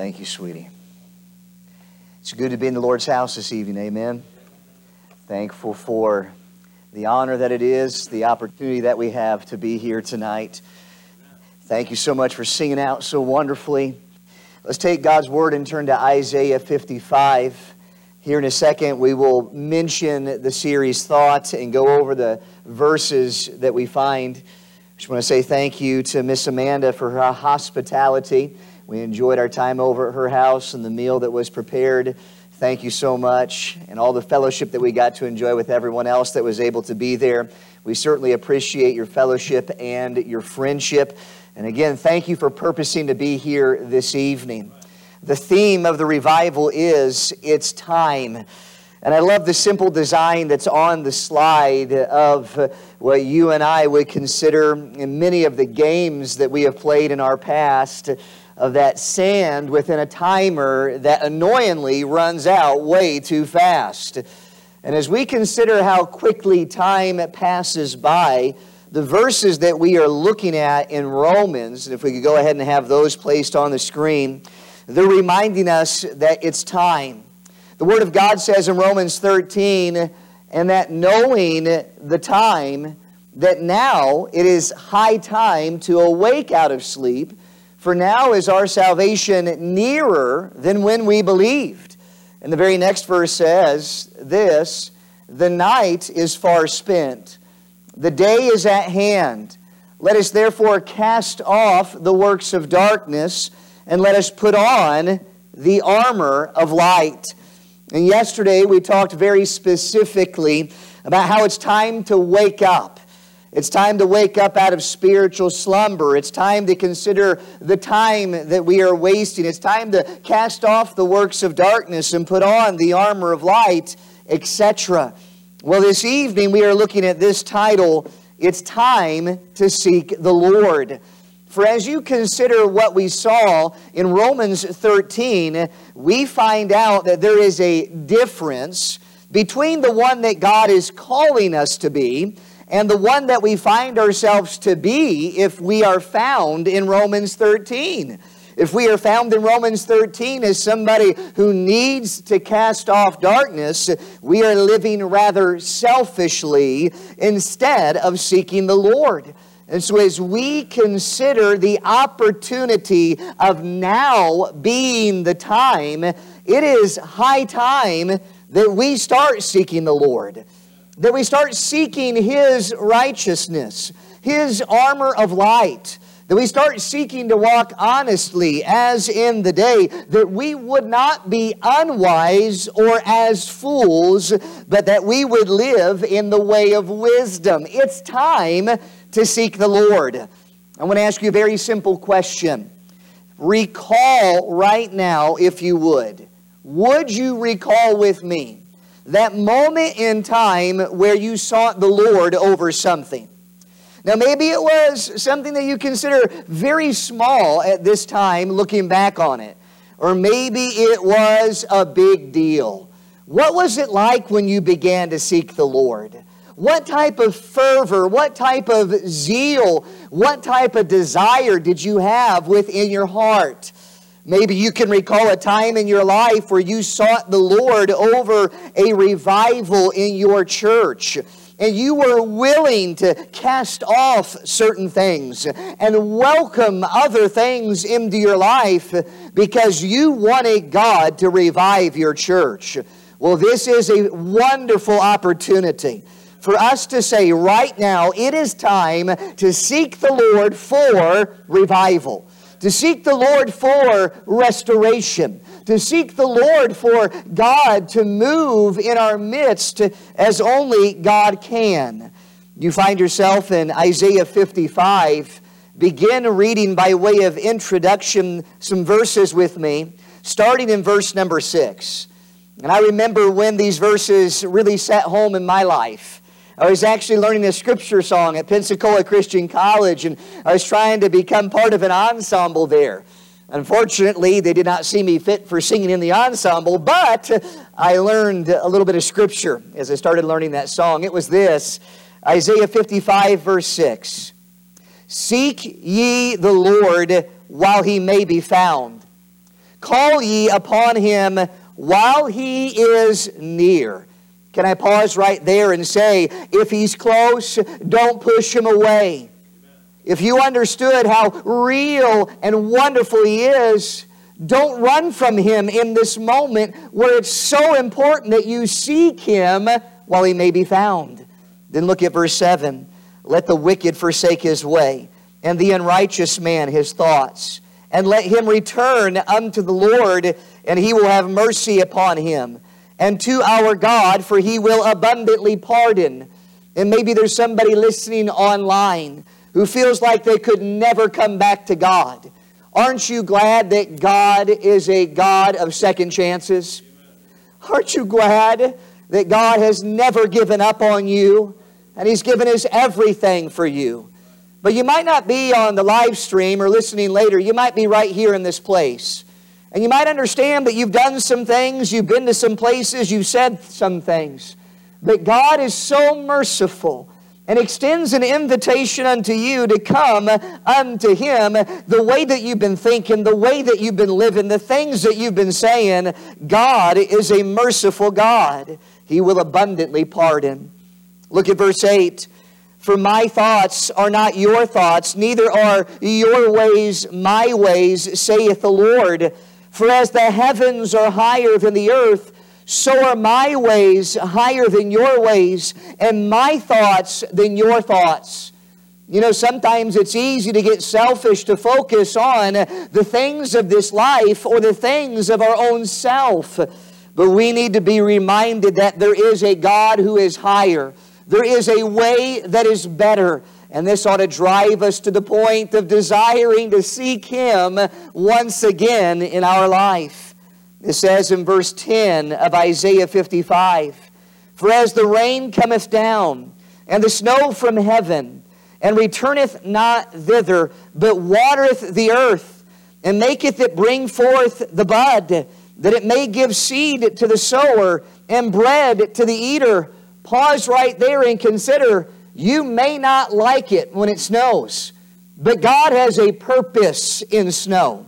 Thank you, sweetie. It's good to be in the Lord's house this evening. Amen. Thankful for the honor that it is, the opportunity that we have to be here tonight. Thank you so much for singing out so wonderfully. Let's take God's word and turn to Isaiah 55. Here in a second, we will mention the series Thoughts and go over the verses that we find. I just want to say thank you to Miss Amanda for her hospitality. We enjoyed our time over at her house and the meal that was prepared. Thank you so much. And all the fellowship that we got to enjoy with everyone else that was able to be there. We certainly appreciate your fellowship and your friendship. And again, thank you for purposing to be here this evening. The theme of the revival is It's Time. And I love the simple design that's on the slide of what you and I would consider in many of the games that we have played in our past of that sand within a timer that annoyingly runs out way too fast. And as we consider how quickly time passes by, the verses that we are looking at in Romans, and if we could go ahead and have those placed on the screen, they're reminding us that it's time. The Word of God says in Romans 13, and that knowing the time, that now it is high time to awake out of sleep for now is our salvation nearer than when we believed. And the very next verse says this The night is far spent, the day is at hand. Let us therefore cast off the works of darkness and let us put on the armor of light. And yesterday we talked very specifically about how it's time to wake up. It's time to wake up out of spiritual slumber. It's time to consider the time that we are wasting. It's time to cast off the works of darkness and put on the armor of light, etc. Well, this evening we are looking at this title It's Time to Seek the Lord. For as you consider what we saw in Romans 13, we find out that there is a difference between the one that God is calling us to be and the one that we find ourselves to be if we are found in Romans 13. If we are found in Romans 13 as somebody who needs to cast off darkness, we are living rather selfishly instead of seeking the Lord. And so, as we consider the opportunity of now being the time, it is high time that we start seeking the Lord that we start seeking His righteousness, His armor of light, that we start seeking to walk honestly as in the day, that we would not be unwise or as fools, but that we would live in the way of wisdom. It's time to seek the Lord. I want to ask you a very simple question. Recall right now, if you would. Would you recall with me that moment in time where you sought the Lord over something. Now, maybe it was something that you consider very small at this time, looking back on it. Or maybe it was a big deal. What was it like when you began to seek the Lord? What type of fervor, what type of zeal, what type of desire did you have within your heart? Maybe you can recall a time in your life where you sought the Lord over a revival in your church. And you were willing to cast off certain things and welcome other things into your life because you wanted God to revive your church. Well, this is a wonderful opportunity for us to say right now, it is time to seek the Lord for revival to seek the Lord for restoration, to seek the Lord for God to move in our midst as only God can. You find yourself in Isaiah 55. Begin reading by way of introduction some verses with me, starting in verse number 6. And I remember when these verses really sat home in my life. I was actually learning a scripture song at Pensacola Christian College, and I was trying to become part of an ensemble there. Unfortunately, they did not see me fit for singing in the ensemble, but I learned a little bit of scripture as I started learning that song. It was this Isaiah 55, verse 6 Seek ye the Lord while he may be found, Call ye upon him while he is near. Can I pause right there and say, if he's close, don't push him away. If you understood how real and wonderful he is, don't run from him in this moment where it's so important that you seek him while he may be found. Then look at verse 7. Let the wicked forsake his way, and the unrighteous man his thoughts. And let him return unto the Lord, and he will have mercy upon him. And to our God, for he will abundantly pardon. And maybe there's somebody listening online who feels like they could never come back to God. Aren't you glad that God is a God of second chances? Aren't you glad that God has never given up on you and He's given us everything for you? But you might not be on the live stream or listening later. You might be right here in this place. And you might understand that you've done some things, you've been to some places, you've said some things. But God is so merciful and extends an invitation unto you to come unto Him the way that you've been thinking, the way that you've been living, the things that you've been saying. God is a merciful God. He will abundantly pardon. Look at verse 8. For my thoughts are not your thoughts, neither are your ways my ways, saith the Lord. For as the heavens are higher than the earth, so are my ways higher than your ways, and my thoughts than your thoughts. You know, sometimes it's easy to get selfish to focus on the things of this life or the things of our own self. But we need to be reminded that there is a God who is higher. There is a way that is better. And this ought to drive us to the point of desiring to seek Him once again in our life. It says in verse 10 of Isaiah 55 For as the rain cometh down, and the snow from heaven, and returneth not thither, but watereth the earth, and maketh it bring forth the bud, that it may give seed to the sower and bread to the eater. Pause right there and consider you may not like it when it snows, but God has a purpose in snow.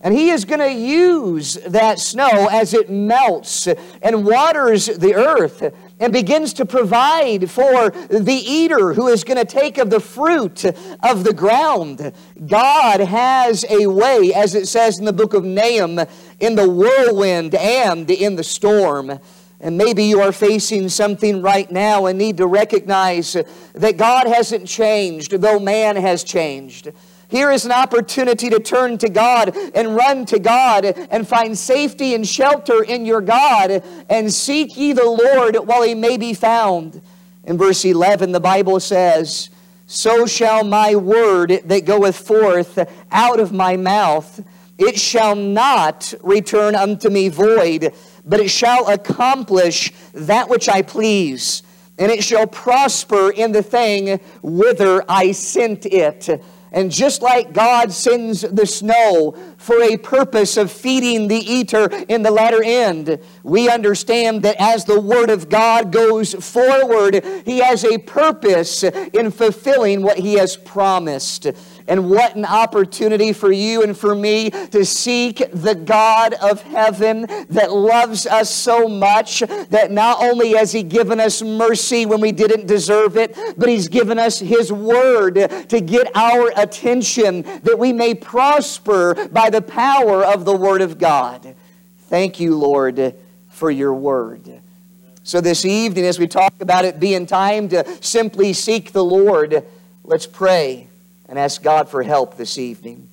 And he is going to use that snow as it melts and waters the earth and begins to provide for the eater who is going to take of the fruit of the ground. God has a way, as it says in the book of Nahum, in the whirlwind and in the storm. And maybe you are facing something right now and need to recognize that God hasn't changed, though man has changed. Here is an opportunity to turn to God and run to God and find safety and shelter in your God and seek ye the Lord while he may be found. In verse 11, the Bible says, So shall my word that goeth forth out of my mouth, it shall not return unto me void, but it shall accomplish that which I please, and it shall prosper in the thing whither I sent it. And just like God sends the snow for a purpose of feeding the eater in the latter end, we understand that as the Word of God goes forward, He has a purpose in fulfilling what He has promised. And what an opportunity for you and for me to seek the God of heaven that loves us so much that not only has He given us mercy when we didn't deserve it, but He's given us His Word to get our attention that we may prosper by the power of the Word of God. Thank you, Lord, for your Word. So, this evening, as we talk about it being time to simply seek the Lord, let's pray and ask God for help this evening.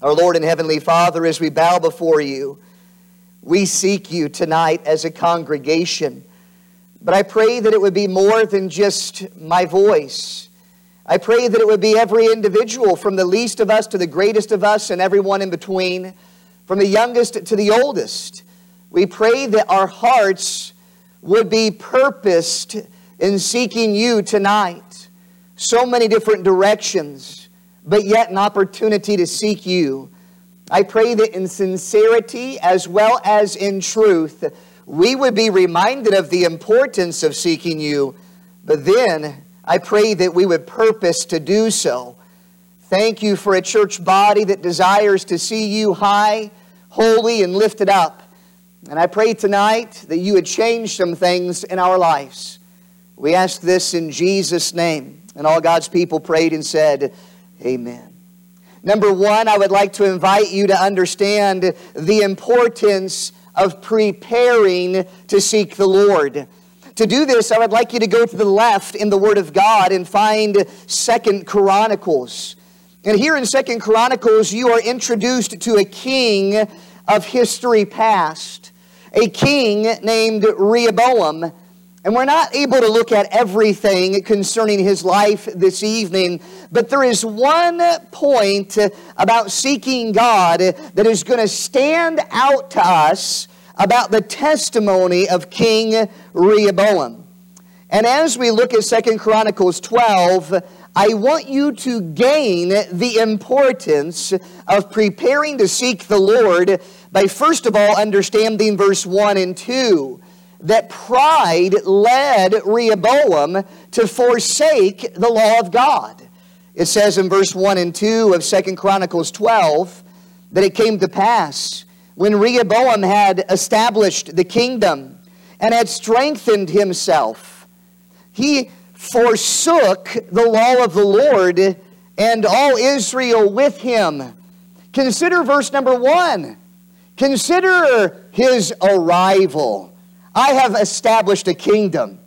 Our Lord and Heavenly Father, as we bow before you, we seek you tonight as a congregation. But I pray that it would be more than just my voice. I pray that it would be every individual, from the least of us to the greatest of us, and everyone in between, from the youngest to the oldest. We pray that our hearts would be purposed in seeking you tonight so many different directions, but yet an opportunity to seek you. I pray that in sincerity as well as in truth, we would be reminded of the importance of seeking you, but then I pray that we would purpose to do so. Thank you for a church body that desires to see you high, holy, and lifted up. And I pray tonight that you would change some things in our lives. We ask this in Jesus' name. And all God's people prayed and said, Amen. Number one, I would like to invite you to understand the importance of preparing to seek the Lord. To do this, I would like you to go to the left in the Word of God and find Second Chronicles. And here in Second Chronicles, you are introduced to a king of history past, a king named Rehoboam. And we're not able to look at everything concerning his life this evening, but there is one point about seeking God that is going to stand out to us about the testimony of King Rehoboam. And as we look at Second Chronicles 12, I want you to gain the importance of preparing to seek the Lord by first of all understanding verse 1 and 2 that pride led Rehoboam to forsake the law of God. It says in verse 1 and 2 of Second Chronicles 12 that it came to pass when Rehoboam had established the kingdom and had strengthened himself, he forsook the law of the Lord and all Israel with him. Consider verse number 1. Consider his arrival. I have established a kingdom.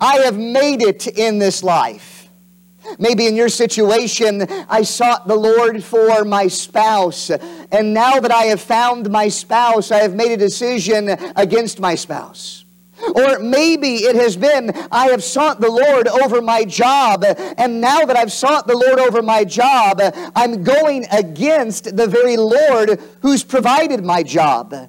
I have made it in this life. Maybe in your situation, I sought the Lord for my spouse, and now that I have found my spouse, I have made a decision against my spouse. Or maybe it has been, I have sought the Lord over my job, and now that I've sought the Lord over my job, I'm going against the very Lord who's provided my job.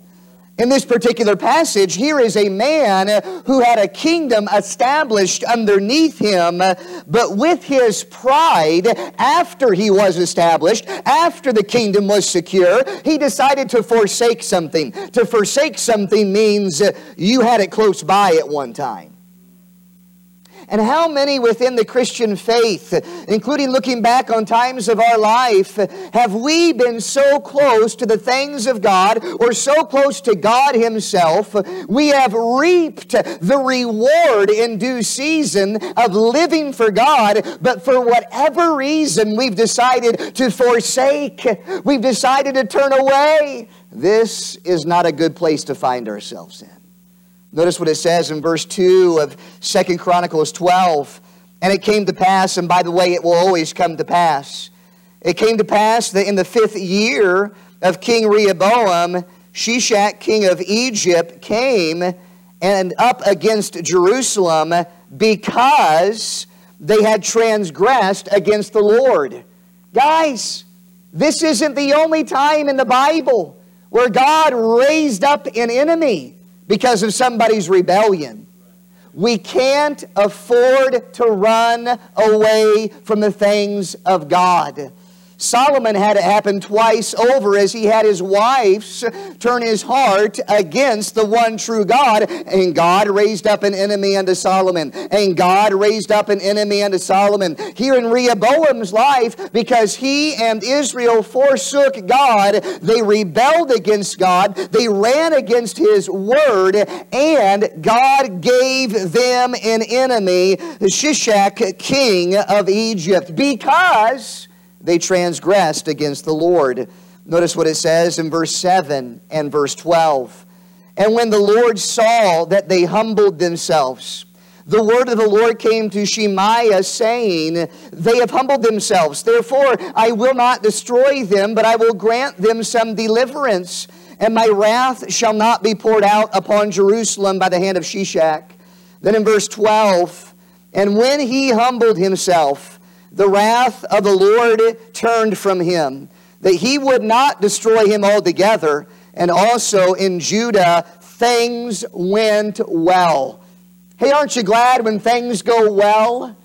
In this particular passage, here is a man who had a kingdom established underneath him, but with his pride, after he was established, after the kingdom was secure, he decided to forsake something. To forsake something means you had it close by at one time. And how many within the Christian faith, including looking back on times of our life, have we been so close to the things of God or so close to God Himself, we have reaped the reward in due season of living for God, but for whatever reason we've decided to forsake, we've decided to turn away. This is not a good place to find ourselves in. Notice what it says in verse 2 of Second Chronicles 12. And it came to pass, and by the way, it will always come to pass. It came to pass that in the fifth year of King Rehoboam, Shishak, king of Egypt, came and up against Jerusalem because they had transgressed against the Lord. Guys, this isn't the only time in the Bible where God raised up an enemy because of somebody's rebellion. We can't afford to run away from the things of God. Solomon had it happen twice over as he had his wives turn his heart against the one true God. And God raised up an enemy unto Solomon. And God raised up an enemy unto Solomon. Here in Rehoboam's life, because he and Israel forsook God, they rebelled against God, they ran against his word, and God gave them an enemy, Shishak, king of Egypt, because they transgressed against the Lord. Notice what it says in verse 7 and verse 12. And when the Lord saw that they humbled themselves, the word of the Lord came to Shemaiah, saying, They have humbled themselves. Therefore, I will not destroy them, but I will grant them some deliverance. And my wrath shall not be poured out upon Jerusalem by the hand of Shishak. Then in verse 12, And when he humbled himself, the wrath of the Lord turned from him, that he would not destroy him altogether. And also in Judah, things went well. Hey, aren't you glad when things go well?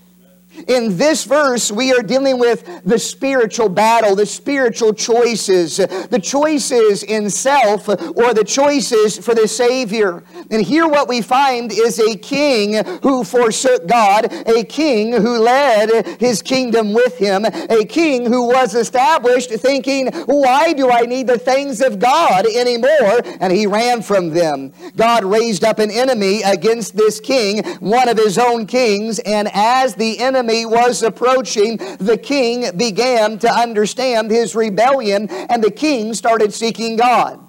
In this verse, we are dealing with the spiritual battle, the spiritual choices, the choices in self or the choices for the Savior. And here, what we find is a king who forsook God, a king who led his kingdom with him, a king who was established thinking, Why do I need the things of God anymore? And he ran from them. God raised up an enemy against this king, one of his own kings, and as the enemy was approaching, the king began to understand his rebellion, and the king started seeking God.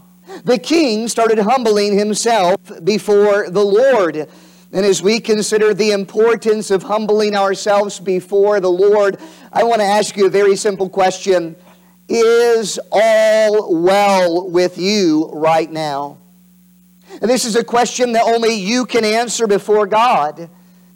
The king started humbling himself before the Lord. And as we consider the importance of humbling ourselves before the Lord, I want to ask you a very simple question Is all well with you right now? And this is a question that only you can answer before God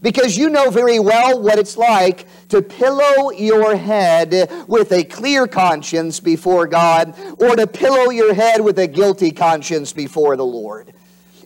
because you know very well what it's like to pillow your head with a clear conscience before God or to pillow your head with a guilty conscience before the Lord.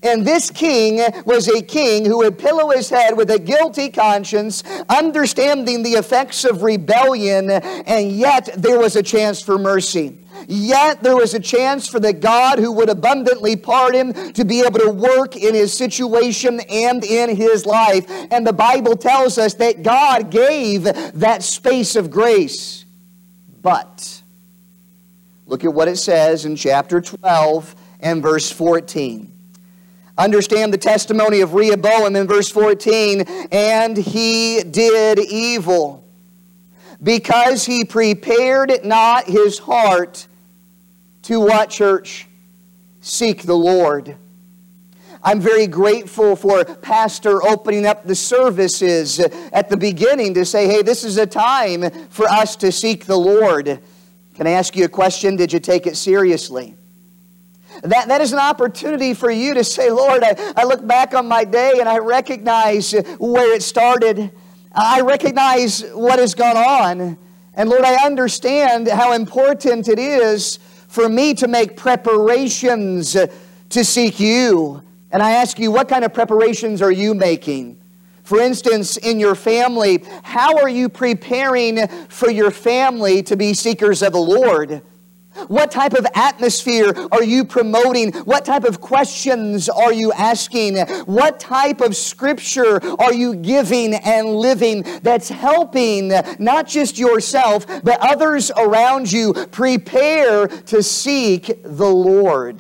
And this king was a king who would pillow his head with a guilty conscience, understanding the effects of rebellion, and yet there was a chance for mercy. Yet there was a chance for the God who would abundantly pardon to be able to work in his situation and in his life. And the Bible tells us that God gave that space of grace. But look at what it says in chapter 12 and verse 14. Understand the testimony of Rehoboam in verse 14. And he did evil because he prepared not his heart to what, church? Seek the Lord. I'm very grateful for Pastor opening up the services at the beginning to say, hey, this is a time for us to seek the Lord. Can I ask you a question? Did you take it seriously? That, that is an opportunity for you to say, Lord, I, I look back on my day and I recognize where it started. I recognize what has gone on. And Lord, I understand how important it is for me to make preparations to seek you. And I ask you, what kind of preparations are you making? For instance, in your family, how are you preparing for your family to be seekers of the Lord? What type of atmosphere are you promoting? What type of questions are you asking? What type of scripture are you giving and living that's helping not just yourself, but others around you prepare to seek the Lord?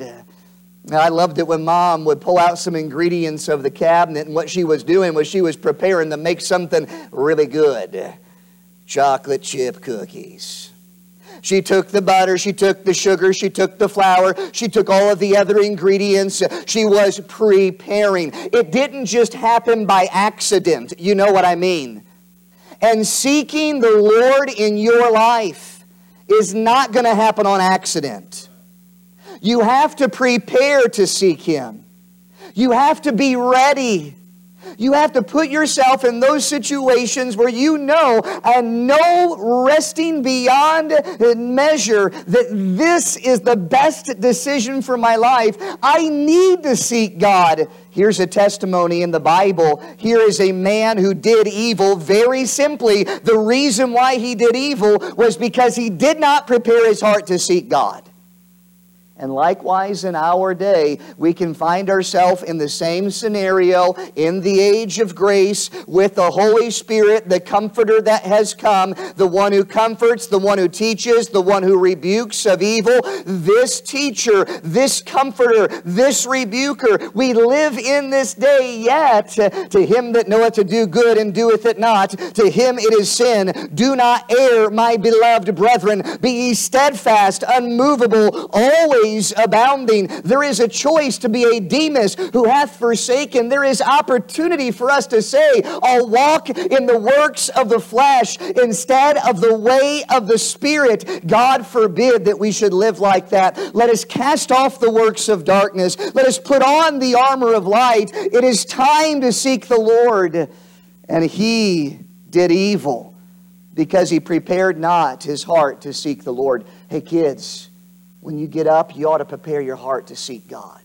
Now, I loved it when mom would pull out some ingredients of the cabinet, and what she was doing was she was preparing to make something really good chocolate chip cookies. She took the butter, she took the sugar, she took the flour, she took all of the other ingredients. She was preparing. It didn't just happen by accident. You know what I mean. And seeking the Lord in your life is not going to happen on accident. You have to prepare to seek Him. You have to be ready. You have to put yourself in those situations where you know and know resting beyond measure that this is the best decision for my life. I need to seek God. Here's a testimony in the Bible. Here is a man who did evil very simply. The reason why he did evil was because he did not prepare his heart to seek God. And likewise, in our day, we can find ourselves in the same scenario in the age of grace with the Holy Spirit, the comforter that has come, the one who comforts, the one who teaches, the one who rebukes of evil. This teacher, this comforter, this rebuker, we live in this day yet. To him that knoweth to do good and doeth it not, to him it is sin. Do not err, my beloved brethren. Be ye steadfast, unmovable, abounding. There is a choice to be a Demas who hath forsaken. There is opportunity for us to say, I'll walk in the works of the flesh instead of the way of the Spirit. God forbid that we should live like that. Let us cast off the works of darkness. Let us put on the armor of light. It is time to seek the Lord. And he did evil because he prepared not his heart to seek the Lord. Hey, kids, when you get up, you ought to prepare your heart to seek God.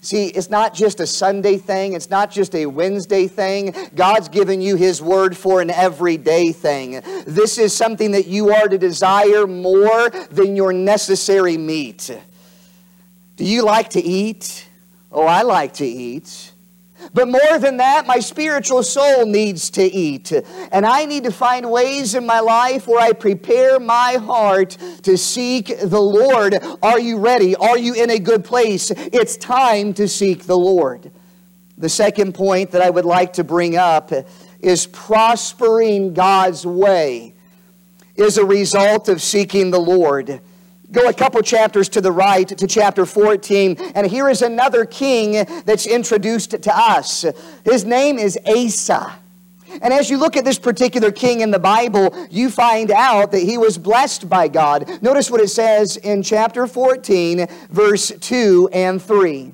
See, it's not just a Sunday thing, it's not just a Wednesday thing. God's given you His Word for an everyday thing. This is something that you are to desire more than your necessary meat. Do you like to eat? Oh, I like to eat. But more than that, my spiritual soul needs to eat. And I need to find ways in my life where I prepare my heart to seek the Lord. Are you ready? Are you in a good place? It's time to seek the Lord. The second point that I would like to bring up is prospering God's way is a result of seeking the Lord. Go a couple chapters to the right to chapter 14, and here is another king that's introduced to us. His name is Asa. And as you look at this particular king in the Bible, you find out that he was blessed by God. Notice what it says in chapter 14, verse 2 and 3.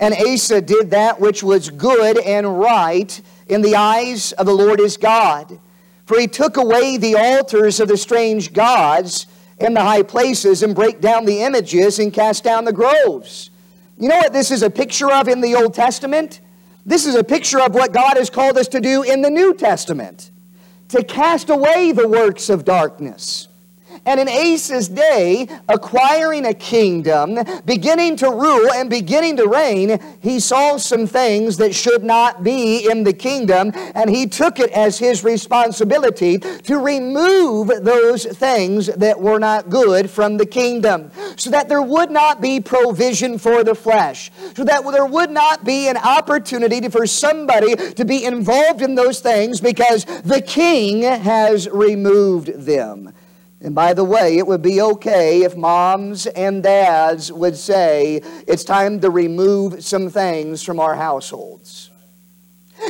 And Asa did that which was good and right in the eyes of the Lord his God. For he took away the altars of the strange gods in the high places and break down the images and cast down the groves. You know what this is a picture of in the Old Testament? This is a picture of what God has called us to do in the New Testament to cast away the works of darkness and in Asa's day, acquiring a kingdom, beginning to rule and beginning to reign, he saw some things that should not be in the kingdom, and he took it as his responsibility to remove those things that were not good from the kingdom, so that there would not be provision for the flesh, so that there would not be an opportunity for somebody to be involved in those things because the king has removed them. And by the way, it would be okay if moms and dads would say, it's time to remove some things from our households.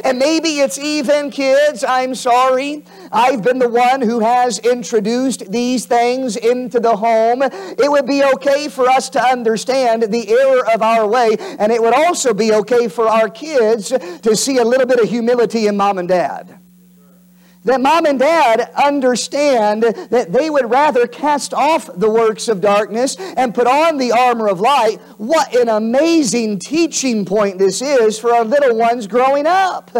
And maybe it's even kids, I'm sorry. I've been the one who has introduced these things into the home. It would be okay for us to understand the error of our way, and it would also be okay for our kids to see a little bit of humility in mom and dad that mom and dad understand that they would rather cast off the works of darkness and put on the armor of light. What an amazing teaching point this is for our little ones growing up.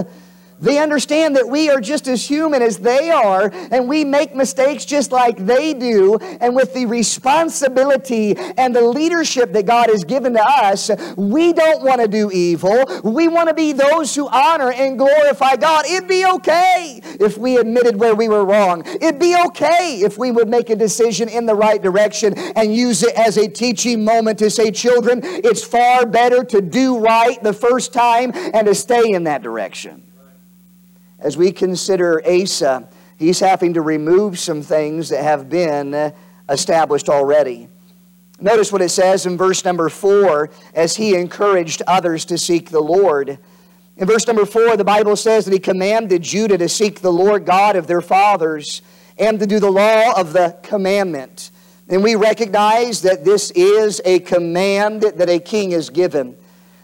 They understand that we are just as human as they are, and we make mistakes just like they do. And with the responsibility and the leadership that God has given to us, we don't want to do evil. We want to be those who honor and glorify God. It'd be okay if we admitted where we were wrong. It'd be okay if we would make a decision in the right direction and use it as a teaching moment to say, children, it's far better to do right the first time and to stay in that direction as we consider Asa, he's having to remove some things that have been uh, established already. Notice what it says in verse number four as he encouraged others to seek the Lord. In verse number four, the Bible says that he commanded Judah to seek the Lord God of their fathers and to do the law of the commandment. And we recognize that this is a command that a king is given.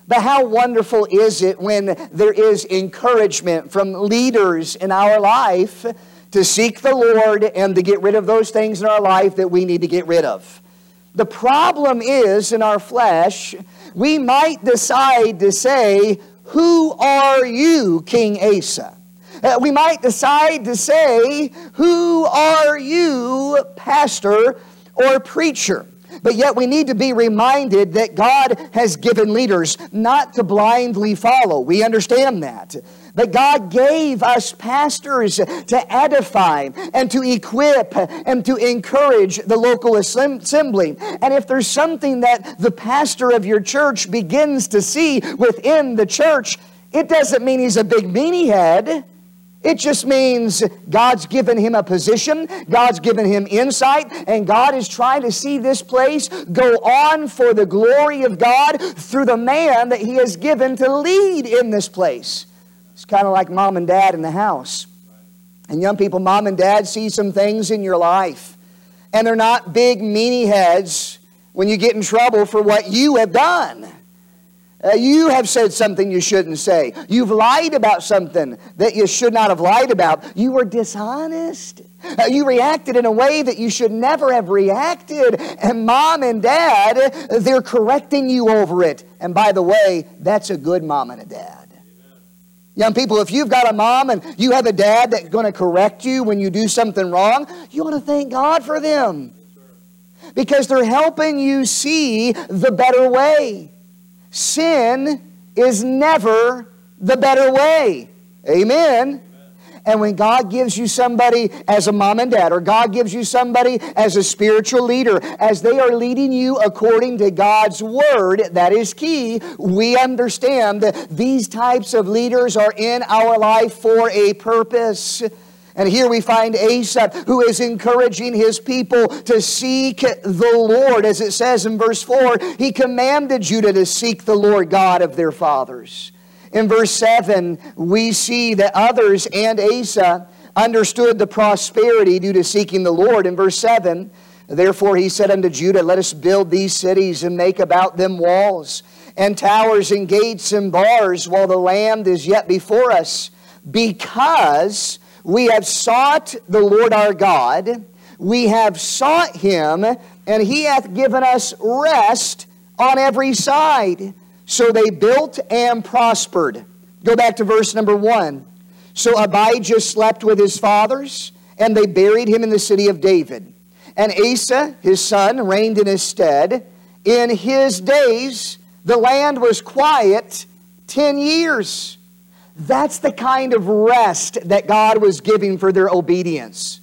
But how wonderful is it when there is encouragement from leaders in our life to seek the Lord and to get rid of those things in our life that we need to get rid of? The problem is in our flesh, we might decide to say, Who are you, King Asa? Uh, we might decide to say, Who are you, pastor or preacher? But yet we need to be reminded that God has given leaders not to blindly follow. We understand that. But God gave us pastors to edify and to equip and to encourage the local assembly. And if there's something that the pastor of your church begins to see within the church, it doesn't mean he's a big meanie head. It just means God's given him a position, God's given him insight, and God is trying to see this place go on for the glory of God through the man that he has given to lead in this place. It's kind of like mom and dad in the house. And young people, mom and dad see some things in your life, and they're not big meanie heads when you get in trouble for what you have done. Uh, you have said something you shouldn't say. You've lied about something that you should not have lied about. You were dishonest. Uh, you reacted in a way that you should never have reacted. And mom and dad, they're correcting you over it. And by the way, that's a good mom and a dad. Young people, if you've got a mom and you have a dad that's going to correct you when you do something wrong, you want to thank God for them. Because they're helping you see the better way. Sin is never the better way. Amen. And when God gives you somebody as a mom and dad, or God gives you somebody as a spiritual leader, as they are leading you according to God's word, that is key. We understand that these types of leaders are in our life for a purpose. And here we find Asa who is encouraging his people to seek the Lord. As it says in verse 4, he commanded Judah to seek the Lord God of their fathers. In verse 7, we see that others and Asa understood the prosperity due to seeking the Lord. In verse 7, therefore he said unto Judah, Let us build these cities and make about them walls, and towers and gates and bars, while the land is yet before us, because we have sought the Lord our God, we have sought him, and he hath given us rest on every side. So they built and prospered. Go back to verse number one. So Abijah slept with his fathers, and they buried him in the city of David. And Asa, his son, reigned in his stead. In his days, the land was quiet 10 years. That's the kind of rest that God was giving for their obedience.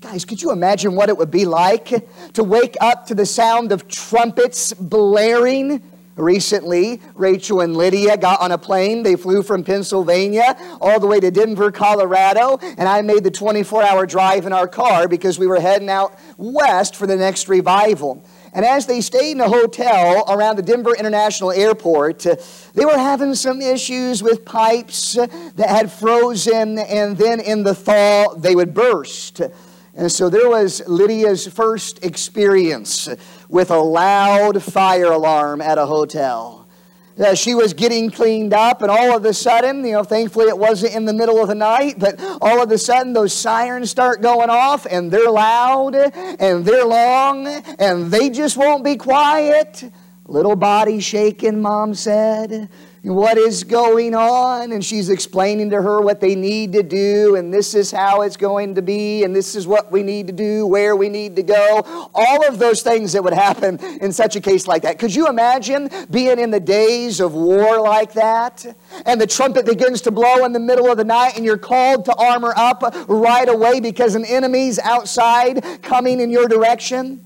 Guys, could you imagine what it would be like to wake up to the sound of trumpets blaring Recently, Rachel and Lydia got on a plane. They flew from Pennsylvania all the way to Denver, Colorado, and I made the 24 hour drive in our car because we were heading out west for the next revival. And as they stayed in a hotel around the Denver International Airport, uh, they were having some issues with pipes that had frozen, and then in the thaw, they would burst. And so there was Lydia's first experience with a loud fire alarm at a hotel. Uh, she was getting cleaned up, and all of a sudden, you know, thankfully it wasn't in the middle of the night, but all of a sudden those sirens start going off, and they're loud, and they're long, and they just won't be quiet. Little body shaking, mom said what is going on, and she's explaining to her what they need to do, and this is how it's going to be, and this is what we need to do, where we need to go. All of those things that would happen in such a case like that. Could you imagine being in the days of war like that? And the trumpet begins to blow in the middle of the night, and you're called to armor up right away because an enemy's outside coming in your direction?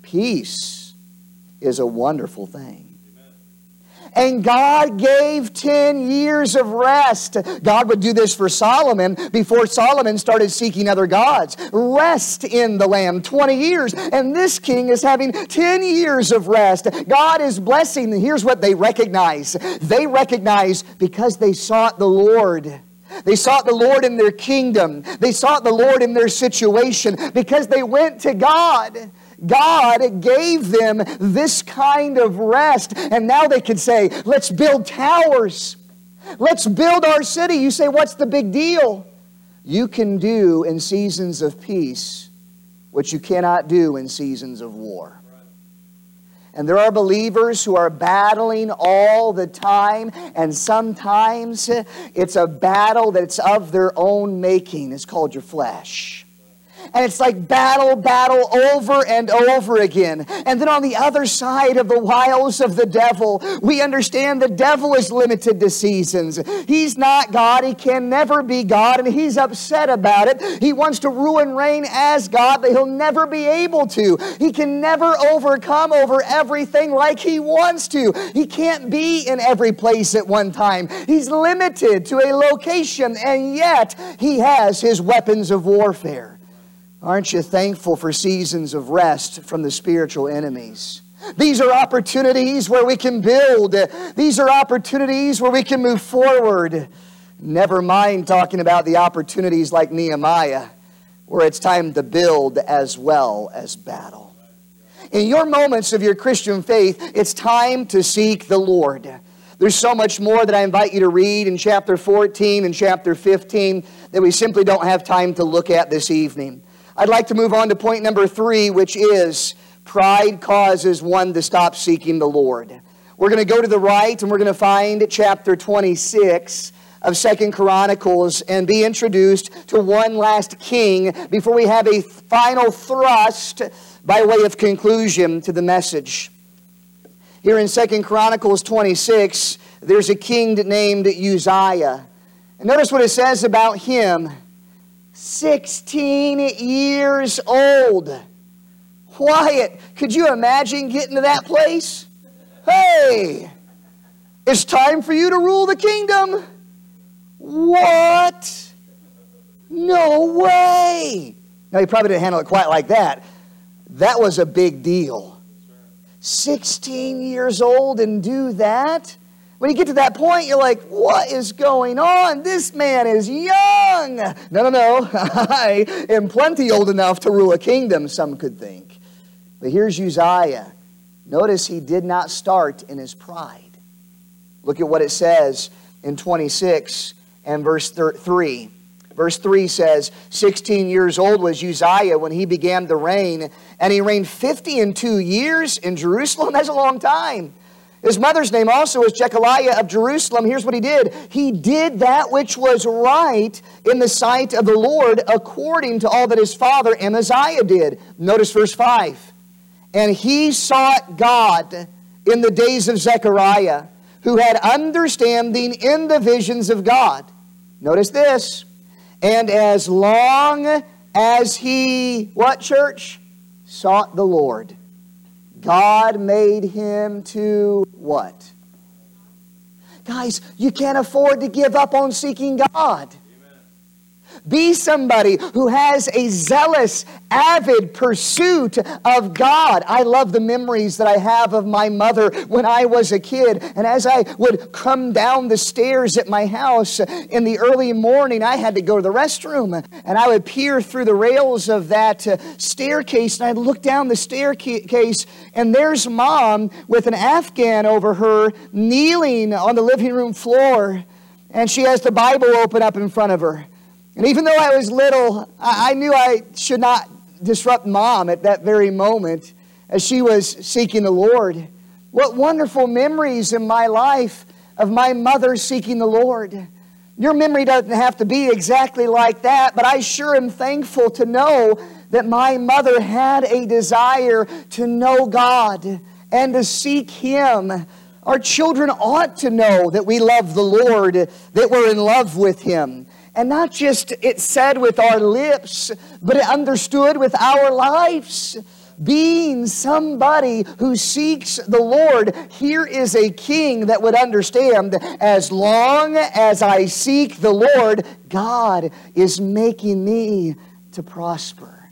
Peace is a wonderful thing. And God gave 10 years of rest. God would do this for Solomon before Solomon started seeking other gods. Rest in the land, 20 years. And this king is having 10 years of rest. God is blessing. Here's what they recognize they recognize because they sought the Lord. They sought the Lord in their kingdom. They sought the Lord in their situation because they went to God. God gave them this kind of rest. And now they can say, let's build towers. Let's build our city. You say, what's the big deal? You can do in seasons of peace what you cannot do in seasons of war. And there are believers who are battling all the time, and sometimes it's a battle that's of their own making. It's called your flesh and it's like battle, battle over and over again. And then on the other side of the wiles of the devil, we understand the devil is limited to seasons. He's not God, he can never be God, and he's upset about it. He wants to rule and reign as God, but he'll never be able to. He can never overcome over everything like he wants to. He can't be in every place at one time. He's limited to a location, and yet he has his weapons of warfare. Aren't you thankful for seasons of rest from the spiritual enemies? These are opportunities where we can build. These are opportunities where we can move forward. Never mind talking about the opportunities like Nehemiah, where it's time to build as well as battle. In your moments of your Christian faith, it's time to seek the Lord. There's so much more that I invite you to read in chapter 14 and chapter 15 that we simply don't have time to look at this evening. I'd like to move on to point number three, which is pride causes one to stop seeking the Lord. we're going to go to the right and we're going to find chapter 26 of Second Chronicles and be introduced to one last king before we have a final thrust by way of conclusion to the message. Here in Second Chronicles 26, there's a king named Uzziah. And notice what it says about him 16 years old. Wyatt, could you imagine getting to that place? Hey, it's time for you to rule the kingdom. What? No way. Now, he probably didn't handle it quite like that. That was a big deal. 16 years old and do that? When you get to that point, you're like, what is going on? This man is young. No, no, no. I am plenty old enough to rule a kingdom, some could think. But here's Uzziah. Notice he did not start in his pride. Look at what it says in 26 and verse 3. Verse 3 says, 16 years old was Uzziah when he began to reign, and he reigned 50 and two years in Jerusalem. That's a long time. His mother's name also is Jecoliah of Jerusalem. Here's what he did He did that which was right in the sight of the Lord according to all that his father Amaziah did. Notice verse 5. And he sought God in the days of Zechariah, who had understanding in the visions of God. Notice this. And as long as he, what church? Sought the Lord. God made him to what? Guys, you can't afford to give up on seeking God. Be somebody who has a zealous, avid pursuit of God. I love the memories that I have of my mother when I was a kid. And as I would come down the stairs at my house in the early morning, I had to go to the restroom. And I would peer through the rails of that uh, staircase and I'd look down the staircase, and there's mom with an Afghan over her kneeling on the living room floor. And she has the Bible open up in front of her. And even though I was little, I knew I should not disrupt mom at that very moment as she was seeking the Lord. What wonderful memories in my life of my mother seeking the Lord. Your memory doesn't have to be exactly like that, but I sure am thankful to know that my mother had a desire to know God and to seek Him. Our children ought to know that we love the Lord, that we're in love with Him. And not just it said with our lips, but it understood with our lives. Being somebody who seeks the Lord, here is a king that would understand as long as I seek the Lord, God is making me to prosper.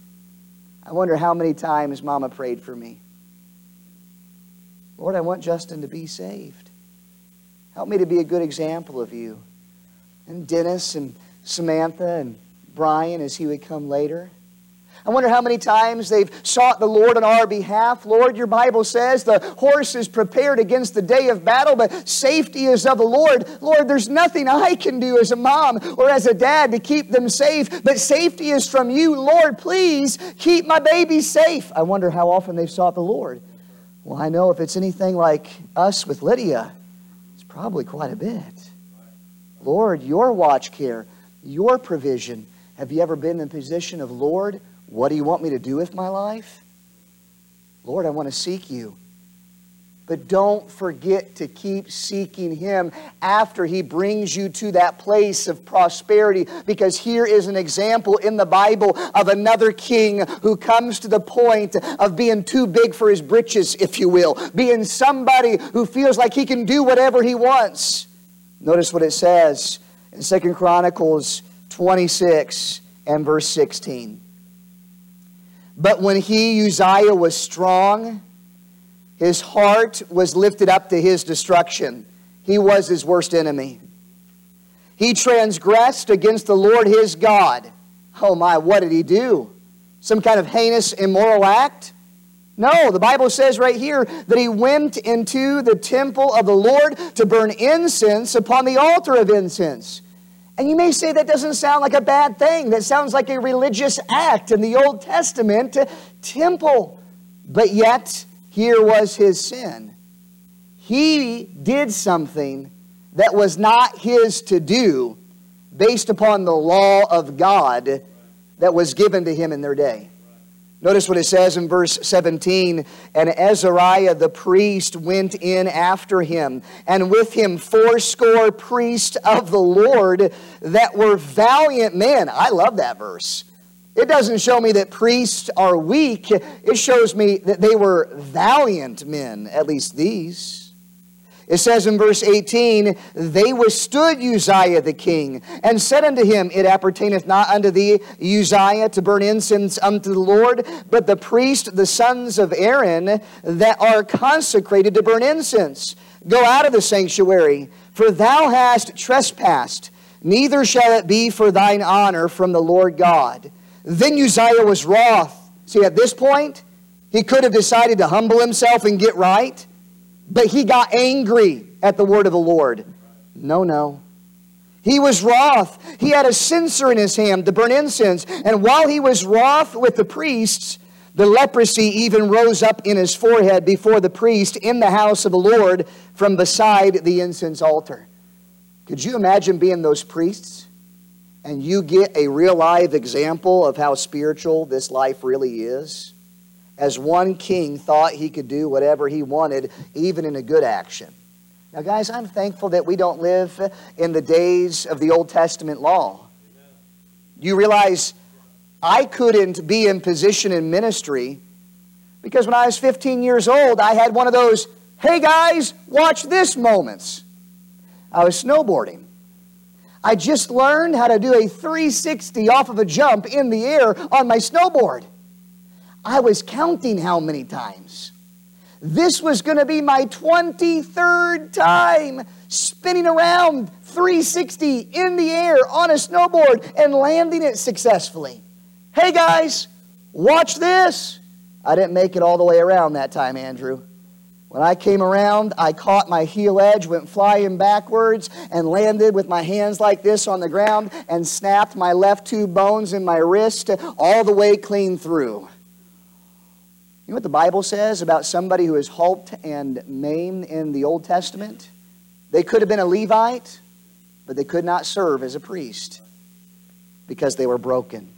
I wonder how many times Mama prayed for me. Lord, I want Justyn to be saved. Help me to be a good example of you. And Dennis and Samantha and Brian as he would come later. I wonder how many times they've sought the Lord on our behalf. Lord, your Bible says the horse is prepared against the day of battle, but safety is of the Lord. Lord, there's nothing I can do as a mom or as a dad to keep them safe, but safety is from you. Lord, please keep my baby safe. I wonder how often they've sought the Lord. Well, I know if it's anything like us with Lydia, it's probably quite a bit. Lord, your watch care your provision. Have you ever been in the position of, Lord, what do you want me to do with my life? Lord, I want to seek you. But don't forget to keep seeking Him after He brings you to that place of prosperity. Because here is an example in the Bible of another king who comes to the point of being too big for his britches, if you will, being somebody who feels like he can do whatever he wants. Notice what it says in Second Chronicles 26 and verse 16. But when he, Uzziah, was strong, his heart was lifted up to his destruction. He was his worst enemy. He transgressed against the Lord his God. Oh my, what did he do? Some kind of heinous, immoral act? No, the Bible says right here that he went into the temple of the Lord to burn incense upon the altar of incense. And you may say that doesn't sound like a bad thing. That sounds like a religious act in the Old Testament uh, temple. But yet, here was his sin. he did something that was not his to do based upon the law of God that was given to him in their day. Notice what it says in verse 17 And Azariah the priest went in after him, and with him fourscore priests of the Lord that were valiant men. I love that verse. It doesn't show me that priests are weak, it shows me that they were valiant men, at least these. It says in verse 18, They withstood Uzziah the king, and said unto him, It appertaineth not unto thee, Uzziah, to burn incense unto the Lord, but the priest, the sons of Aaron, that are consecrated to burn incense. Go out of the sanctuary, for thou hast trespassed, neither shall it be for thine honor from the Lord God. Then Uzziah was wroth. See, at this point, he could have decided to humble himself and get right. But he got angry at the word of the Lord. No, no. He was wroth. He had a censer in his hand to burn incense. And while he was wroth with the priests, the leprosy even rose up in his forehead before the priest in the house of the Lord from beside the incense altar. Could you imagine being those priests? And you get a real live example of how spiritual this life really is? As one king thought he could do whatever he wanted, even in a good action. Now, guys, I'm thankful that we don't live in the days of the Old Testament law. You realize I couldn't be in position in ministry because when I was 15 years old, I had one of those, hey guys, watch this moments. I was snowboarding. I just learned how to do a 360 off of a jump in the air on my snowboard. I was counting how many times. This was going to be my 23rd time spinning around 360 in the air on a snowboard and landing it successfully. Hey guys, watch this. I didn't make it all the way around that time, Andrew. When I came around, I caught my heel edge, went flying backwards, and landed with my hands like this on the ground and snapped my left two bones in my wrist all the way clean through. You know what the Bible says about somebody who is halt and maimed in the Old Testament? They could have been a Levite, but they could not serve as a priest because they were broken.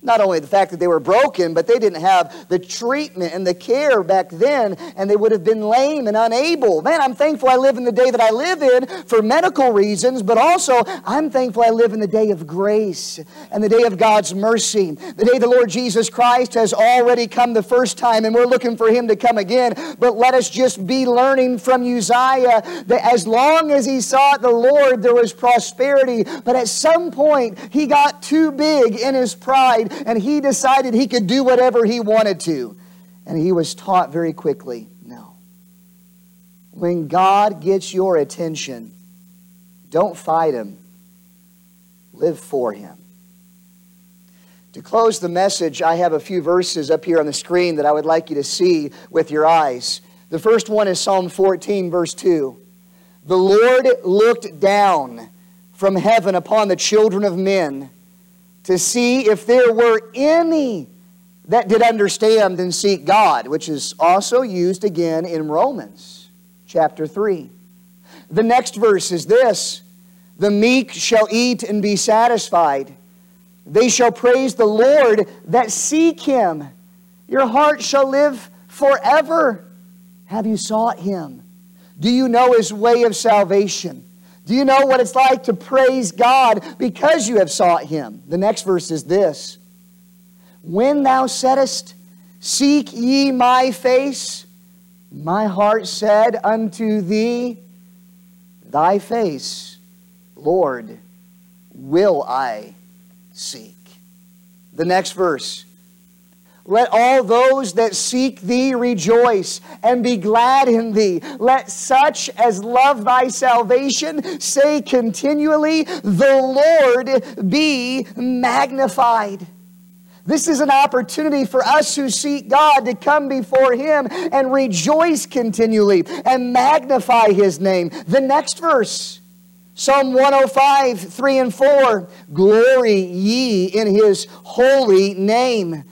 Not only the fact that they were broken, but they didn't have the treatment and the care back then, and they would have been lame and unable. Man, I'm thankful I live in the day that I live in for medical reasons, but also I'm thankful I live in the day of grace and the day of God's mercy. The day the Lord Jesus Christ has already come the first time, and we're looking for him to come again. But let us just be learning from Uzziah that as long as he sought the Lord, there was prosperity. But at some point, he got too big in his pride and he decided he could do whatever he wanted to. And he was taught very quickly no. When God gets your attention, don't fight him, live for him. To close the message, I have a few verses up here on the screen that I would like you to see with your eyes. The first one is Psalm 14, verse 2. The Lord looked down from heaven upon the children of men to see if there were any that did understand and seek God, which is also used again in Romans chapter 3. The next verse is this The meek shall eat and be satisfied. They shall praise the Lord that seek him. Your heart shall live forever. Have you sought him? Do you know his way of salvation? Do you know what it's like to praise God because you have sought him? The next verse is this When thou saidst, Seek ye my face, my heart said unto thee, Thy face, Lord, will I seek. The next verse. Let all those that seek thee rejoice and be glad in thee. Let such as love thy salvation say continually, The Lord be magnified. This is an opportunity for us who seek God to come before Him and rejoice continually and magnify His name. The next verse. Psalm 105, 3 and 4. Glory ye in his holy name.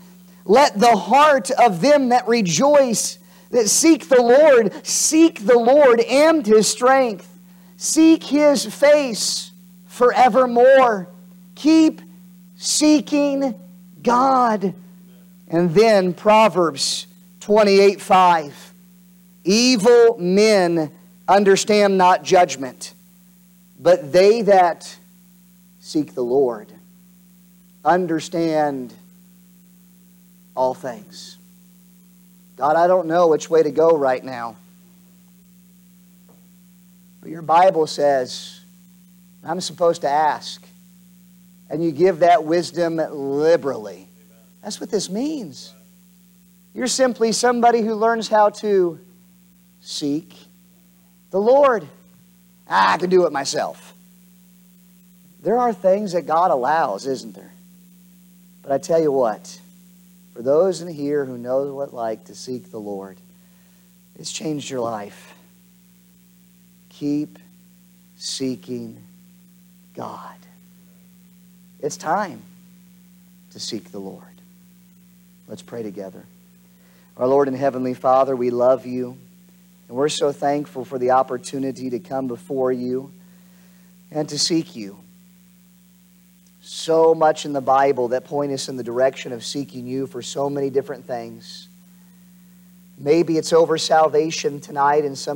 Let the heart of them that rejoice that seek the Lord, seek the Lord and his strength. Seek his face forevermore. Keep seeking God. And then Proverbs 28 5. Evil men understand not judgment, but they that seek the Lord understand all things. God, I don't know which way to go right now. But your Bible says I'm supposed to ask. And you give that wisdom liberally. That's what this means. You're simply somebody who learns how to seek the Lord. Ah, I can do it myself. There are things that God allows, isn't there? But I tell you what, for those in here who know what it's like to seek the Lord, it's changed your life. Keep seeking God. It's time to seek the Lord. Let's pray together. Our Lord and Heavenly Father, we love you, and we're so thankful for the opportunity to come before you and to seek you. So much in the Bible that point us in the direction of seeking you for so many different things. Maybe it's over salvation tonight and some